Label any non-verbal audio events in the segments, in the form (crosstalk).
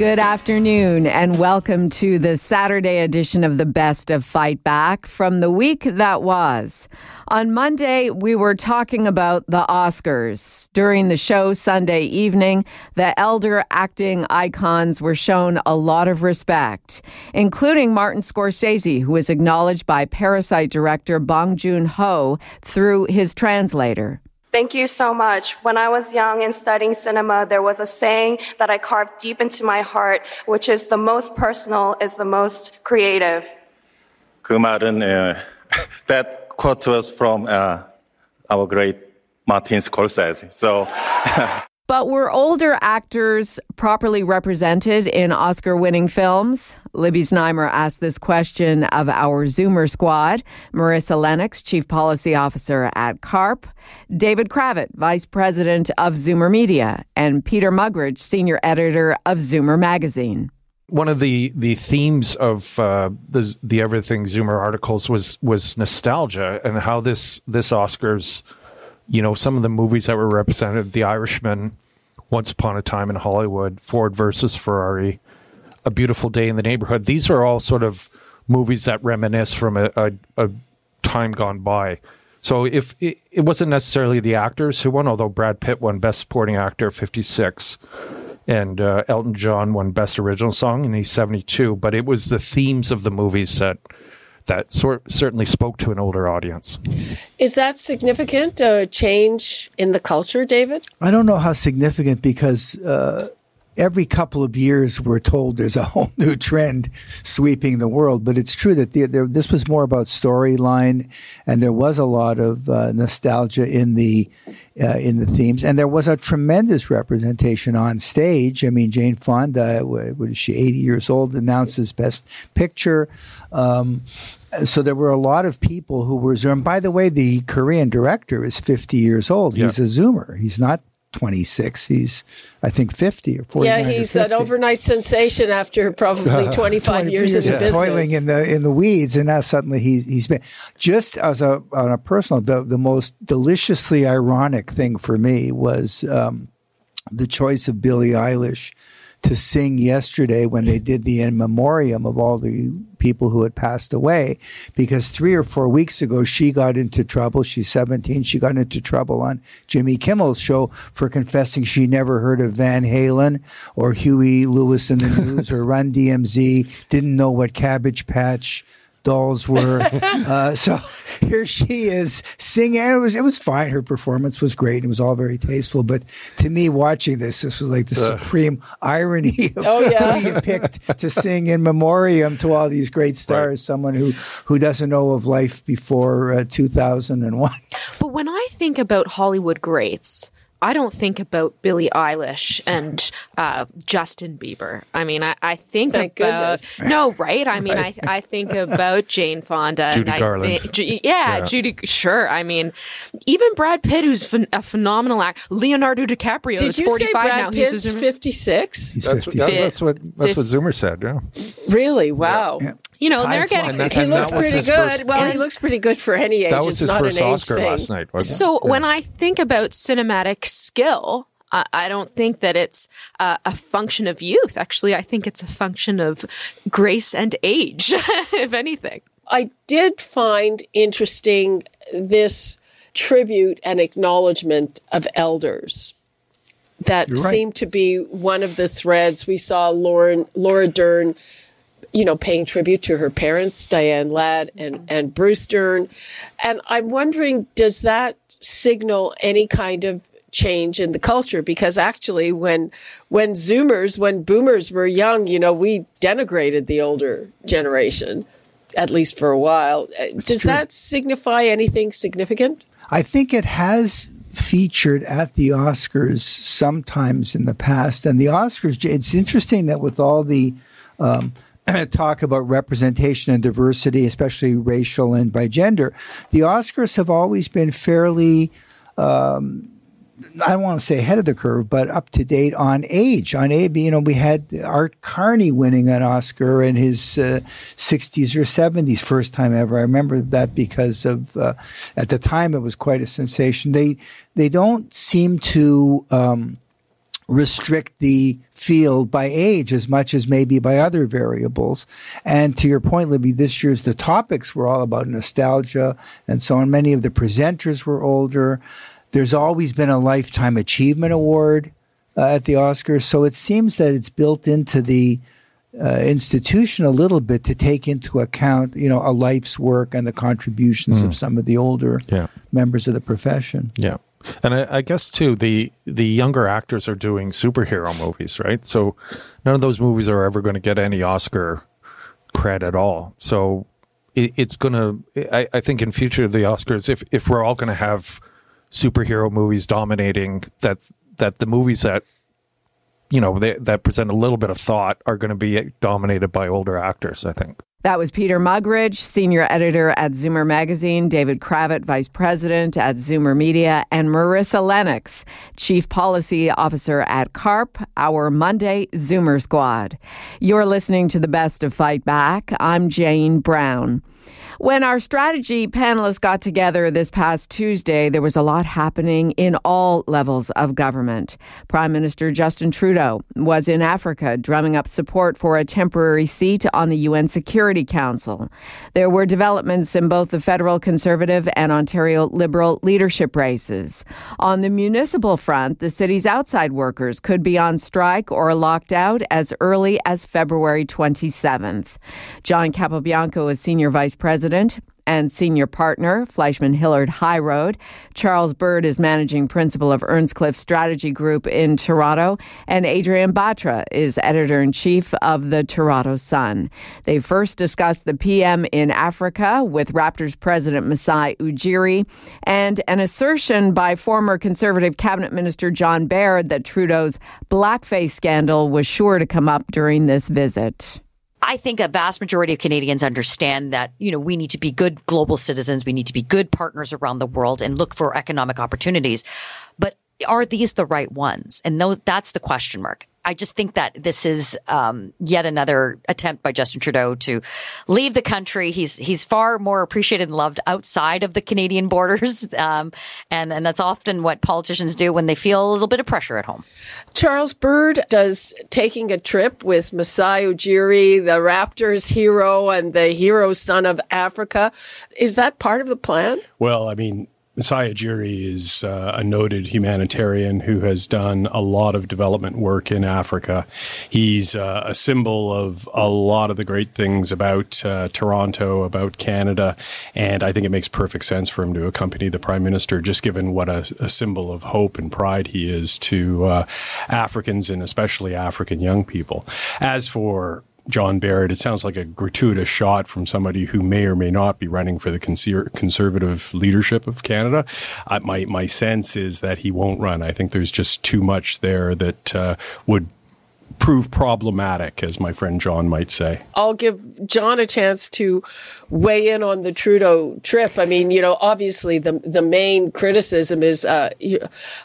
Good afternoon, and welcome to the Saturday edition of the Best of Fight Back from the week that was. On Monday, we were talking about the Oscars. During the show Sunday evening, the elder acting icons were shown a lot of respect, including Martin Scorsese, who was acknowledged by Parasite director Bong Joon Ho through his translator. Thank you so much. When I was young and studying cinema, there was a saying that I carved deep into my heart, which is the most personal is the most creative. 그 말은 uh, (laughs) that quote was from uh, our great Martin Scorsese. So (laughs) But were older actors properly represented in Oscar winning films? Libby Znaimer asked this question of our Zoomer squad. Marissa Lennox, Chief Policy Officer at CARP, David Cravit, Vice President of Zoomer Media, and Peter Mugridge, Senior Editor of Zoomer Magazine. One of the the themes of uh, the the Everything Zoomer articles was was nostalgia and how this this Oscars, you know, some of the movies that were represented, The Irishman, Once Upon a Time in Hollywood, Ford versus Ferrari, A Beautiful Day in the Neighborhood. These are all sort of movies that reminisce from a, a, a time gone by. So if it, it wasn't necessarily the actors who won, although Brad Pitt won Best Supporting Actor fifty six and uh, Elton John won Best Original Song, and he's seventy two. But it was the themes of the movies that that sort certainly spoke to an older audience. Is that significant? A change in the culture, David? I don't know how significant because. Uh, every couple of years, we're told there's a (laughs) whole new trend sweeping the world. But it's true that the, there, this was more about storyline, and there was a lot of uh, nostalgia in the uh, in the themes, and there was a tremendous representation on stage. I mean, Jane Fonda, what is she, 80 years old, announces Best Picture. Um, so there were a lot of people who were Zoomer. By the way, the Korean director is 50 years old. Yeah. He's a Zoomer. He's not 26. He's, I think, 50 or 40. Yeah, he's an overnight sensation after probably (laughs) 25 20 years, years in business. Toiling in the in the weeds, and now suddenly he's he's been just as a on a personal. The the most deliciously ironic thing for me was um, the choice of Billie Eilish to sing yesterday when they did the in memoriam of all the people who had passed away because three or four weeks ago she got into trouble. She's 17 she got into trouble on jimmy kimmel's show for confessing she never heard of van halen or huey lewis and the (laughs) news or run dmc didn't know what cabbage patch dolls were. uh, (laughs) so here she is singing. It was it was fine. Her performance was great. It was all very tasteful. But to me, watching this, this was like the uh. supreme irony (laughs) of oh, yeah. who you picked to sing in memoriam to all these great stars. Right. Someone who who doesn't know of life before uh, 2001. But when I think about Hollywood greats. I don't think about Billie Eilish and uh, Justin Bieber. I mean, I, I think Thank about goodness. no, right? I mean, (laughs) I, I think about Jane Fonda, Judy and Garland. I, yeah, yeah, Judy. Sure. I mean, even Brad Pitt, who's ph- a phenomenal actor. Leonardo DiCaprio Did is you say Brad now. Pitt's He's fifty six. He's That's, that's what that's what Zoomer said. Yeah. Really? Wow. Yeah. You know, they're getting. That- He looks pretty good. first- well, he looks pretty good for any age. That was it's his not first an Oscar thing. last night. Wasn't So it? when I think about cinematic skill, I, I don't think that it's uh, a function of youth. Actually, I think it's a function of grace and age, (laughs) if anything. I did find interesting this tribute and acknowledgement of elders. That right. seemed to be one of the threads. We saw Lauren, Laura Dern, you know, paying tribute to her parents, Diane Ladd and, and Bruce Dern. And I'm wondering, does that signal any kind of change in the culture? Because actually, when, when Zoomers, when boomers were young, you know, we denigrated the older generation at least for a while. Uh, Does true. that signify anything significant? I think it has featured at the Oscars sometimes in the past. And the Oscars, it's interesting that with all the um, (clears throat) talk about representation and diversity, especially racial and by gender, the Oscars have always been fairly. Um, I don't want to say ahead of the curve, but up to date on age. On age, you know, we had Art Carney winning an Oscar in his uh, 60s or 70s, first time ever. I remember that because of uh, at the time it was quite a sensation. They they don't seem to. Um, restrict the field by age as much as maybe by other variables. And to your point, Libby, this year's the topics were all about nostalgia and so on. Many of the presenters were older. There's always been a Lifetime Achievement Award uh, at the Oscars. So it seems that it's built into the uh, institution a little bit to take into account, you know, a life's work and the contributions mm. of some of the older yeah. members of the profession. Yeah. And I, I, guess too, the the younger actors are doing superhero movies, right? So none of those movies are ever going to get any Oscar credit at all. So it, it's going to. I, I think in future the Oscars, if if we're all going to have superhero movies dominating, that that the movies that you know they, that present a little bit of thought are going to be dominated by older actors. I think. That was Peter Mugridge, senior editor at Zoomer Magazine, David Cravit, vice president at Zoomer Media, and Marissa Lennox, chief policy officer at CARP, our Monday Zoomer Squad. You're listening to the best of Fight Back. I'm Jane Brown. When our strategy panelists got together this past Tuesday, there was a lot happening in all levels of government. Prime Minister Justin Trudeau was in Africa drumming up support for a temporary seat on the UN Security Council. There were developments in both the federal Conservative and Ontario Liberal leadership races. On the municipal front, the city's outside workers could be on strike or locked out as early as February 27th. John Capobianco is senior vice president president and senior partner, Fleishman Hillard High Road. Charles Bird is managing principal of Earnscliffe Strategy Group in Toronto, and Adrian Batra is editor in chief of the Toronto Sun. They first discussed the PM in Africa with Raptors president Masai Ujiri and an assertion by former Conservative cabinet minister John Baird that Trudeau's blackface scandal was sure to come up during this visit. I think a vast majority of Canadians understand that, you know, we need to be good global citizens. We need to be good partners around the world and look for economic opportunities. But are these the right ones? And that's the question mark. I just think that this is um, yet another attempt by Justin Trudeau to leave the country. He's he's far more appreciated and loved outside of the Canadian borders, (laughs) um, and and that's often what politicians do when they feel a little bit of pressure at home. Charles Bird does taking a trip with Masai Ujiri, the Raptors hero and the hero son of Africa. Is that part of the plan? Well, I mean, Masai Ujiri is uh, a noted humanitarian who has done a lot of development work in Africa. He's uh, a symbol of a lot of the great things about uh, Toronto, about Canada, and I think it makes perfect sense for him to accompany the Prime Minister, just given what a, a symbol of hope and pride he is to uh, Africans and especially African young people. As for John Baird. it sounds like a gratuitous shot from somebody who may or may not be running for the conservative leadership of Canada. Uh, my my sense is that he won't run. I think there's just too much there that uh, would prove problematic, as my friend John might say. I'll give John a chance to weigh in on the Trudeau trip. I mean, you know, obviously the the main criticism is uh, you,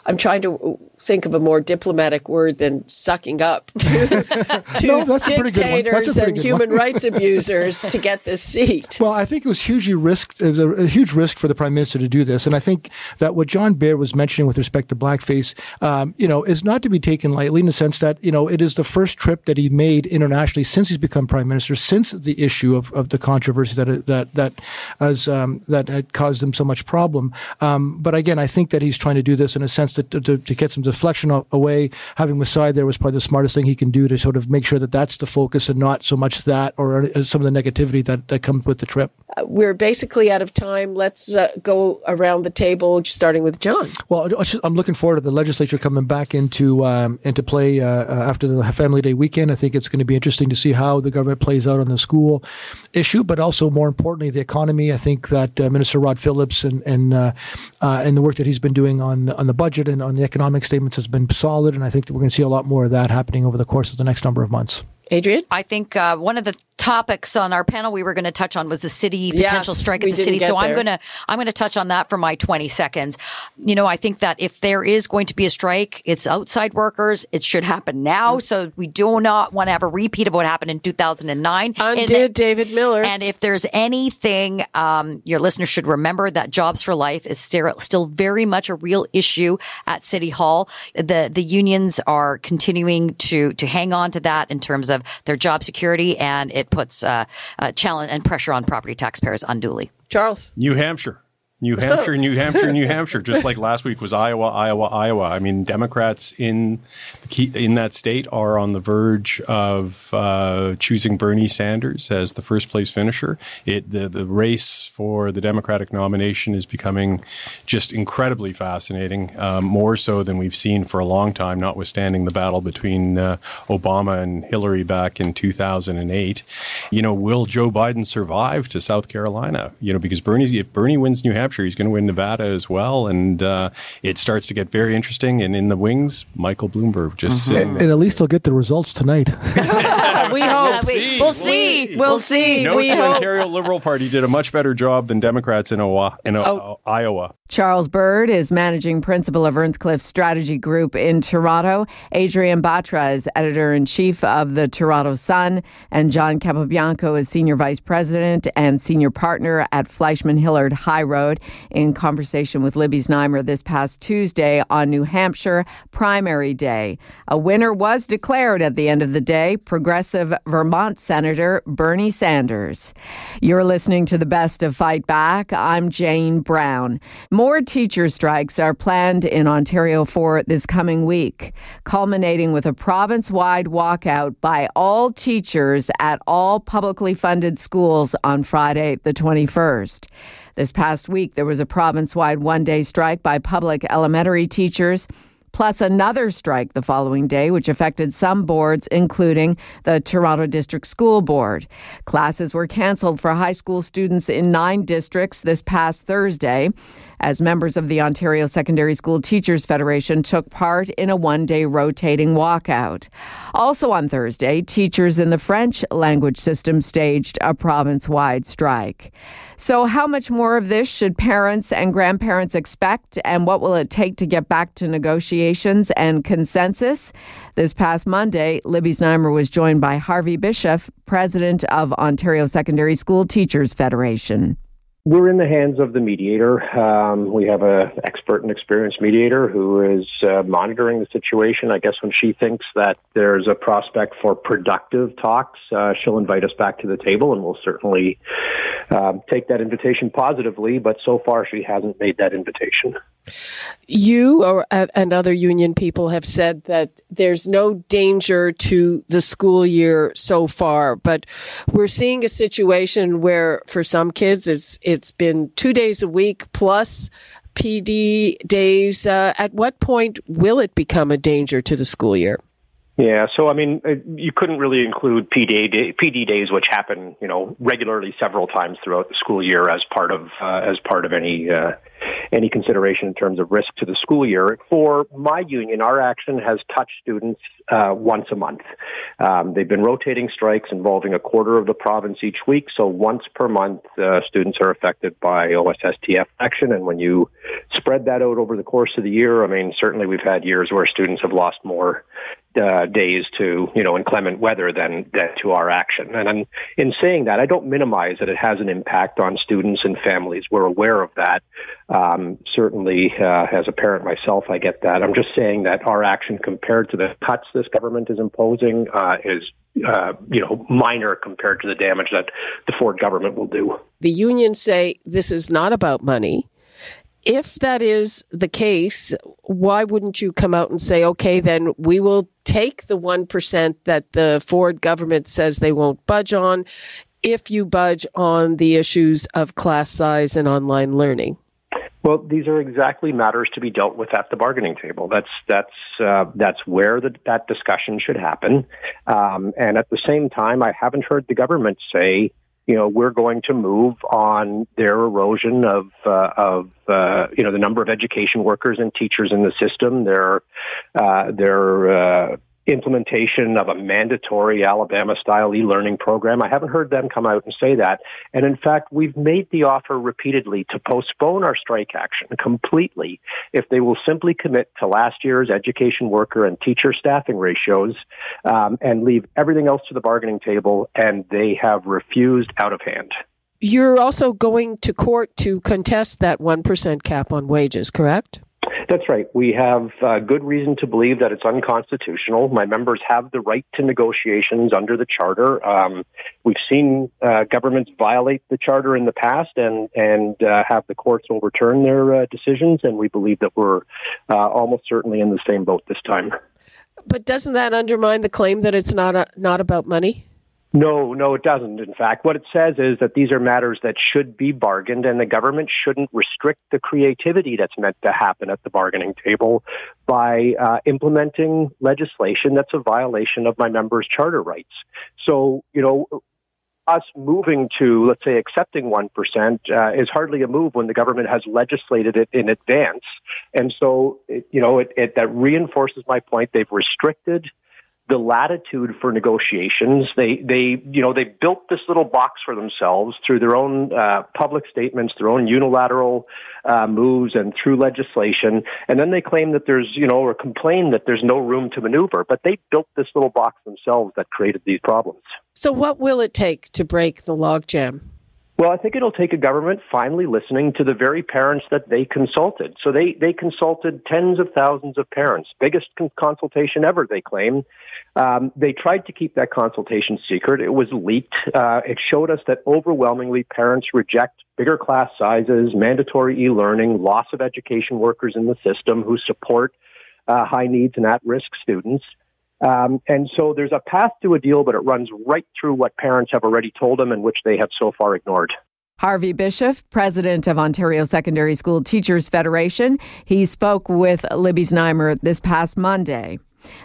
I'm trying to think of a more diplomatic word than sucking up (laughs) to, (laughs) to no, dictators and human rights (laughs) abusers to get this seat. Well, I think it was hugely risk, it was a, a, huge risk for the prime minister to do this, and I think that what John Baird was mentioning with respect to blackface, um, you know, is not to be taken lightly in the sense that you know it is the first trip that he made internationally since he's become prime minister, since the issue of, of the controversy that that that has um, that had caused him so much problem. Um, but again, I think that he's trying to do this in a sense to, to, to get some deflection away. Having Masai there was probably the smartest thing he can do to sort of make sure that that's the focus and not so much that or uh, some of the negativity that, that comes with the trip. Uh, we're basically out of time. Let's uh, go around the table, starting with John. Well, I'm looking forward to the legislature coming back into um, into play uh, uh, after the Family Day weekend. I think it's going to be interesting to see how the government plays out on the school issue, but also more importantly, the economy. I think that uh, Minister Rod Phillips and and and the work that he's been doing on on the budget and on the economic statements has been solid, and I think that we're going to see a lot more of that happening over the course of the next number of months. Adrian? I think uh, one of the topics on our panel we were going to touch on was the city Yes, potential strike at the city. So I'm going to I'm going to touch on that for my 20 seconds. You know, I think that if there is going to be a strike, it's outside workers. It should happen now. So we do not want to have a repeat of what happened in 2009. Undid And- David Miller. and if there's anything, um, your listeners should remember that Jobs for Life is still, still very much a real issue at City Hall. The the unions are continuing to to hang on to that in terms of their job security, and it puts uh, uh, challenge and pressure on property taxpayers unduly. Charles. New Hampshire. New (laughs) Hampshire, New Hampshire, New Hampshire. Just like last week was Iowa, Iowa, Iowa. I mean, Democrats in the key, in that state are on the verge of uh, choosing Bernie Sanders as the first place finisher. It the the race for the Democratic nomination is becoming just incredibly fascinating, um, more so than we've seen for a long time. Notwithstanding the battle between uh, Obama and Hillary back in 2008, you know, will Joe Biden survive to South Carolina? You know, because Bernie, if Bernie wins New Hampshire, he's going to win Nevada as well, and uh, it starts to get very interesting. And in the wings, Michael Bloomberg just sitting And at least he'll get the results tonight. (laughs) we hope. see. We'll see. We'll see. Note we the hope. Ontario Liberal Party did a much better job than Democrats in, Owa- in uh, Oh. Iowa. Charles Bird is managing principal of Earnscliffe Strategy Group in Toronto. Adrian Batra is editor in chief of the Toronto Sun. And John Capobianco is senior vice president and senior partner at Fleishman Hillard High Road in conversation with Libby Znaimer this past Tuesday on New Hampshire primary day. A winner was declared at the end of the day progressive Vermont Senator Bernie Sanders. You're listening to the best of Fight Back. I'm Jane Brown. More teacher strikes are planned in Ontario for this coming week, culminating with a province wide walkout by all teachers at all publicly funded schools on Friday, the 21st. This past week, there was a province wide one day strike by public elementary teachers plus another strike the following day, which affected some boards, including the Toronto District School Board. Classes were canceled for high school students in nine districts this past Thursday as members of the Ontario Secondary School Teachers Federation took part in a one day rotating walkout. Also on Thursday, teachers in the French language system staged a province wide strike. So, how much more of this should parents and grandparents expect, and what will it take to get back to negotiations and consensus? This past Monday, Libby Znaimer was joined by Harvey Bischof, president of Ontario Secondary School Teachers Federation. We're in the hands of the mediator. Um, we have an expert and experienced mediator who is uh, monitoring the situation. I guess when she thinks that there's a prospect for productive talks, uh, she'll invite us back to the table, and we'll certainly um, take that invitation positively. But so far, she hasn't made that invitation. You or uh, and other union people have said that there's no danger to the school year so far, but we're seeing a situation where for some kids it's it's been two days a week plus PD days. Uh, at what point will it become a danger to the school year? Yeah, so I mean, uh, you couldn't really include PD, PD days, which happen, you know, regularly several times throughout the school year, as part of uh, as part of any uh, any consideration in terms of risk to the school year. For my union, our action has touched students uh, once a month. Um, they've been rotating strikes involving a quarter of the province each week, so once per month, uh, students are affected by OSSTF action. And when you spread that out over the course of the year, I mean, certainly we've had years where students have lost more uh, days to you know inclement weather than, than to our action. And in, in saying that, I don't minimize that it has an impact on students and families. We're aware of that. Um, certainly, uh, as a parent myself, I get that. I'm just saying that our action compared to the cuts this government is imposing uh, is uh, you know minor compared to the damage that the Ford government will do. The unions say this is not about money. If that is the case, why wouldn't you come out and say, okay, then we will take the 1% that the Ford government says they won't budge on if you budge on the issues of class size and online learning? Well, these are exactly matters to be dealt with at the bargaining table. That's that's uh, that's where the, that discussion should happen. Um, and at the same time, I haven't heard the government say, you know, we're going to move on their erosion of uh, of uh, you know the number of education workers and teachers in the system, their uh, their uh, implementation of a mandatory Alabama style e learning program. I haven't heard them come out and say that. And in fact, we've made the offer repeatedly to postpone our strike action completely if they will simply commit to last year's education worker and teacher staffing ratios um, and leave everything else to the bargaining table. And they have refused out of hand. You're also going to court to contest that 1% cap on wages, correct? That's right. We have uh, good reason to believe that it's unconstitutional. My members have the right to negotiations under the charter. Um, we've seen uh, governments violate the charter in the past and and uh, have the courts overturn their uh, decisions, and we believe that we're uh, almost certainly in the same boat this time. But doesn't that undermine the claim that it's not a, not about money? No, no, it doesn't. In fact, what it says is that these are matters that should be bargained, and the government shouldn't restrict the creativity that's meant to happen at the bargaining table by uh, implementing legislation that's a violation of my members' charter rights. So, you know, us moving to, let's say, accepting 1% uh, is hardly a move when the government has legislated it in advance. And so, it, you know, it, it, that reinforces my point. They've restricted the latitude for negotiations. They, they, you know, they built this little box for themselves through their own uh, public statements, their own unilateral uh, moves, and through legislation. And then they claim that there's, you know, or complain that there's no room to maneuver. But they built this little box themselves that created these problems. So, what will it take to break the logjam? Well, I think it'll take a government finally listening to the very parents that they consulted. So they, they consulted tens of thousands of parents, biggest consultation ever, they claim. Um, they tried to keep that consultation secret. It was leaked. Uh, it showed us that overwhelmingly parents reject bigger class sizes, mandatory e-learning, loss of education workers in the system who support uh, high needs and at-risk students. Um, and so there's a path to a deal, but it runs right through what parents have already told them and which they have so far ignored. Harvey Bischof, president of Ontario Secondary School Teachers Federation, he spoke with Libby Znaimer this past Monday.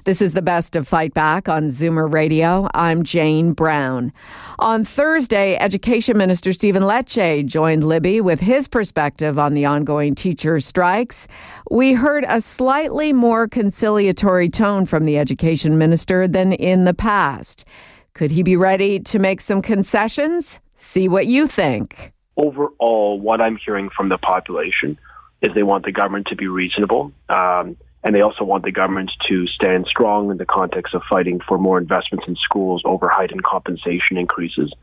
This is the best of Fight Back on Zoomer Radio. I'm Jane Brown. On Thursday, Education Minister Stephen Lecce joined Libby with his perspective on the ongoing teacher strikes. We heard a slightly more conciliatory tone from the Education Minister than in the past. Could he be ready to make some concessions? See what you think. Overall, what I'm hearing from the population is they want the government to be reasonable. Um, and they also want the government to stand strong in the context of fighting for more investments in schools over heightened compensation increases.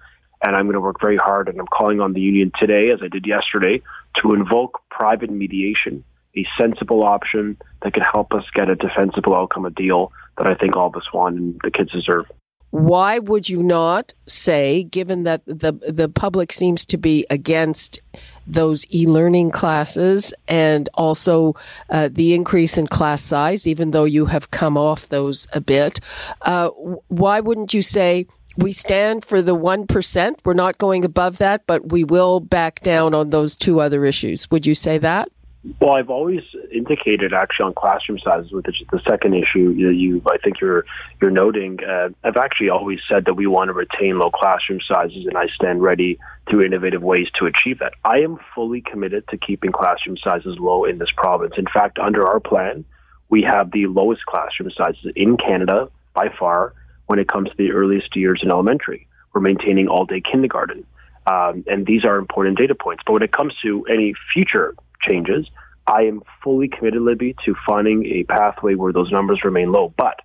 And I'm going to work very hard, and I'm calling on the union today, as I did yesterday, to invoke private mediation, a sensible option that can help us get a defensible outcome, a deal that I think all of us want and the kids deserve. Why would you not say, given that the the public seems to be against those e-learning classes and also uh, the increase in class size, even though you have come off those a bit, uh, why wouldn't you say? We stand for the 1%. We're not going above that, but we will back down on those two other issues. Would you say that? Well, I've always indicated actually on classroom sizes, which is the second issue you, you I think you're you're noting. Uh, I've actually always said that we want to retain low classroom sizes, and I stand ready through innovative ways to achieve that. I am fully committed to keeping classroom sizes low in this province. In fact, under our plan, we have the lowest classroom sizes in Canada by far when it comes to the earliest years in elementary. We're maintaining all day kindergarten. Um, and these are important data points. But when it comes to any future changes, I am fully committed, Libby, to finding a pathway where those numbers remain low. But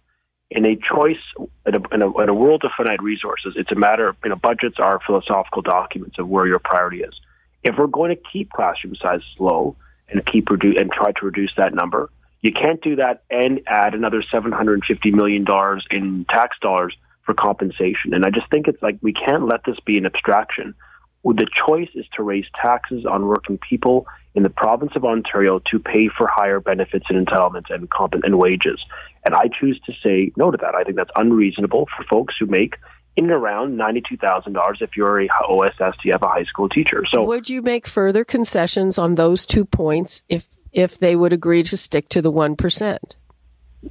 in a choice, in a, in a, in a world of finite resources, it's a matter of, you know, budgets are philosophical documents of where your priority is. If we're going to keep classroom sizes low and keep reduce and try to reduce that number, you can't do that and add another $750 million in tax dollars for compensation. And I just think it's like we can't let this be an abstraction. The choice is to raise taxes on working people in the province of Ontario to pay for higher benefits and entitlements and comp- and wages. And I choose to say no to that. I think that's unreasonable for folks who make in and around ninety-two thousand dollars if you're a OSS, you have a high school teacher. So, would you make further concessions on those two points if if they would agree to stick to the one percent?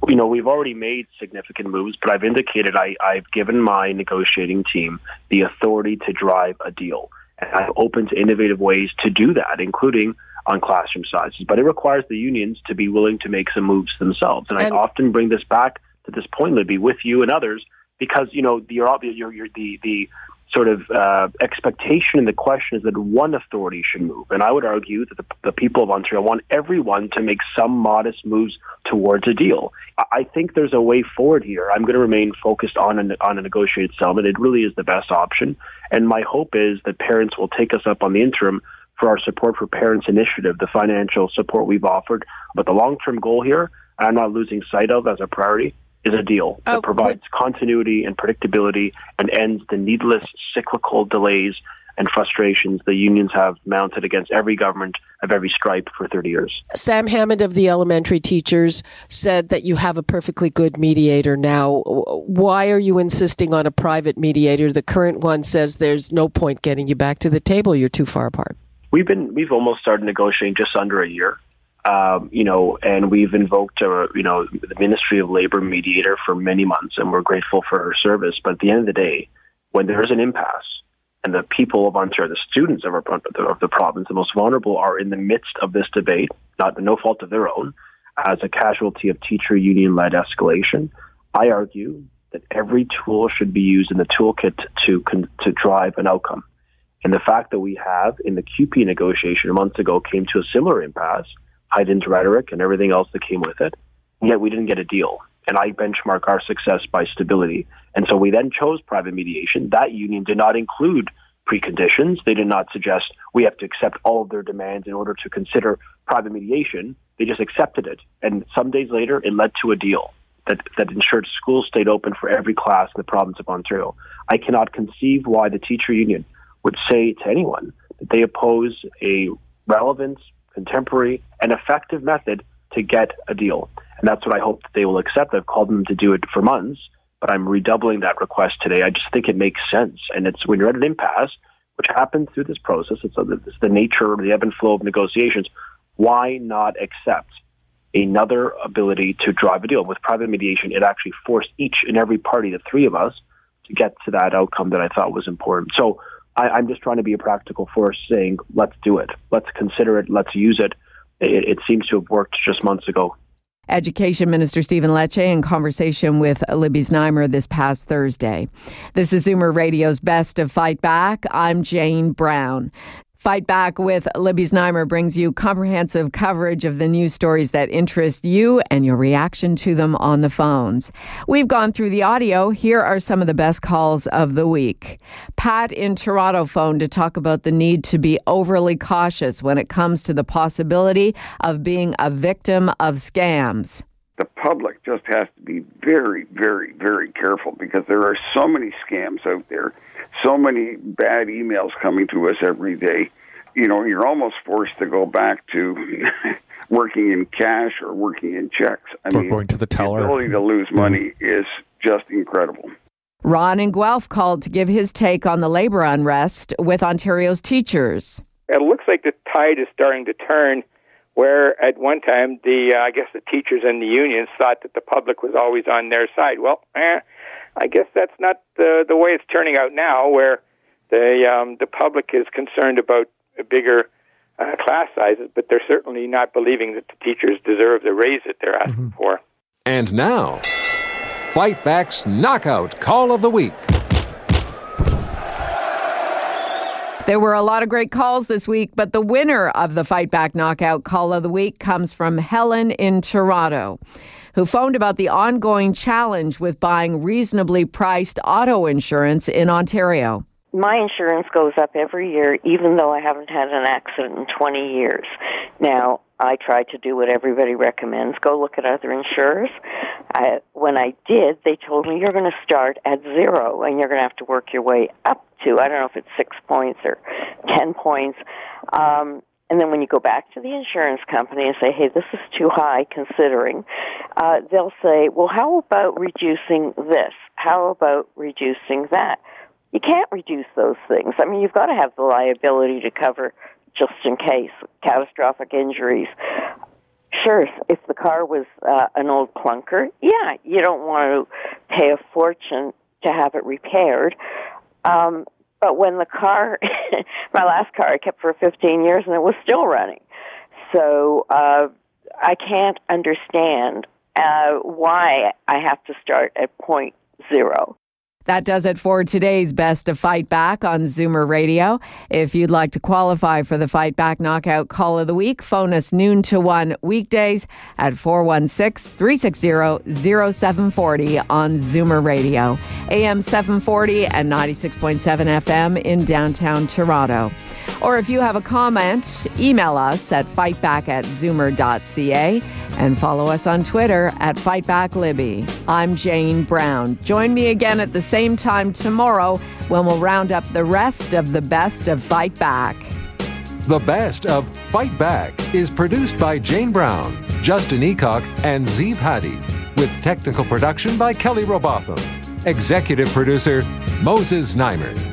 You know, we've already made significant moves, but I've indicated I, I've given my negotiating team the authority to drive a deal, I'm open to innovative ways to do that, including on classroom sizes. But it requires the unions to be willing to make some moves themselves. And, and I often bring this back to this point, Libby, with you and others, because you know you're, you're, you're the the sort of uh, expectation and the question is that one authority should move. And I would argue that the, the, people of Ontario want everyone to make some modest moves towards a deal. I think there's a way forward here. I'm going to remain focused on a, on a negotiated settlement. It really is the best option. And my hope is that parents will take us up on the interim for our support for Parents Initiative, the financial support we've offered. But the long term goal here, I'm not losing sight of as a priority, is a deal that oh, provides continuity and predictability and ends the needless cyclical delays and frustrations the unions have mounted against every government of every stripe for 30 years. Sam Hammond of the elementary teachers said that you have a perfectly good mediator now. Why are you insisting on a private mediator? The current one says there's no point getting you back to the table. You're too far apart. We've been we've almost started negotiating just under a year um, you know, and we've invoked, a, you know, the Ministry of Labor mediator for many months, and we're grateful for her service. But at the end of the day, when there is an impasse, and the people of Ontario, the students of, our, of the province, the most vulnerable, are in the midst of this debate, not no fault of their own, as a casualty of teacher union-led escalation. I argue that every tool should be used in the toolkit to to drive an outcome. And the fact that we have in the CUPE negotiation months ago came to a similar impasse heightened rhetoric and everything else that came with it. Yet we didn't get a deal. And I benchmark our success by stability. And so we then chose private mediation. That union did not include preconditions. They did not suggest we have to accept all of their demands in order to consider private mediation. They just accepted it. And some days later, it led to a deal that, that ensured schools stayed open for every class in the province of Ontario. I cannot conceive why the teacher union would say to anyone that they oppose a relevant, contemporary, and effective method to get a deal. And that's what I hope that they will accept. I've called them to do it for months, but I'm redoubling that request today. I just think it makes sense. And it's when you're at an impasse, which happens through this process, it's, a, it's the nature, of the ebb and flow of negotiations. Why not accept another ability to drive a deal? With private mediation, it actually forced each and every party, the three of us, to get to that outcome that I thought was important. So I, am just trying to be a practical force saying, let's do it. Let's consider it. Let's use it. it. It seems to have worked just months ago. Education Minister Stephen Lecce in conversation with Libby Znaimer this past Thursday. This is Zoomer Radio's Best of Fight Back. I'm Jane Brown. Fight Back with Libby Znaimer brings you comprehensive coverage of the news stories that interest you and your reaction to them on the phones. We've gone through the audio. Here are some of the best calls of the week. Pat in Toronto phoned to talk about the need to be overly cautious when it comes to the possibility of being a victim of scams the public just has to be very, very, very careful because there are so many scams out there, so many bad emails coming to us every day. You know, you're almost forced to go back to (laughs) working in cash or working in checks. I or mean, going to the teller. The ability to lose mm-hmm. money is just incredible. Ron and Guelph called to give his take on the labor unrest with Ontario's teachers. It looks like the tide is starting to turn where at one time the uh, I guess the teachers and the unions thought that the public was always on their side. Well, eh, I guess that's not the the way it's turning out now, where the um, the public is concerned about bigger uh, class sizes, but they're certainly not believing that the teachers deserve the raise that they're asking mm-hmm. for. And now, Fight Back's knockout call of the week. There were a lot of great calls this week, but the winner of the Fight Back Knockout Call of the Week comes from Helen in Toronto, who phoned about the ongoing challenge with buying reasonably priced auto insurance in Ontario. My insurance goes up every year, even though I haven't had an accident in 20 years. Now, I try to do what everybody recommends go look at other insurers. I, when I did, they told me you're going to start at zero and you're going to have to work your way up to, I don't know if it's six points or 10 points. Um, and then when you go back to the insurance company and say, hey, this is too high considering, uh, they'll say, well, how about reducing this? How about reducing that? You can't reduce those things. I mean, you've got to have the liability to cover just in case catastrophic injuries. Sure, if the car was uh, an old clunker, yeah, you don't want to pay a fortune to have it repaired. Um, but when the car, (laughs) my last car, I kept for 15 years and it was still running. So uh, I can't understand uh, why I have to start at point zero. That does it for today's Best of Fight Back on Zoomer Radio. If you'd like to qualify for the Fight Back Knockout Call of the Week, phone us noon to 1 weekdays at 416 360 0740 on Zoomer Radio, AM 740 and 96.7 FM in downtown Toronto. Or if you have a comment, email us at fightback at zoomer.ca and follow us on Twitter at FightbackLibby. I'm Jane Brown. Join me again at the same time tomorrow when we'll round up the rest of the best of Fight Back. The Best of Fight Back is produced by Jane Brown, Justin Eacock, and Zeev Hadi, with technical production by Kelly Robotham. Executive producer Moses Znaimer.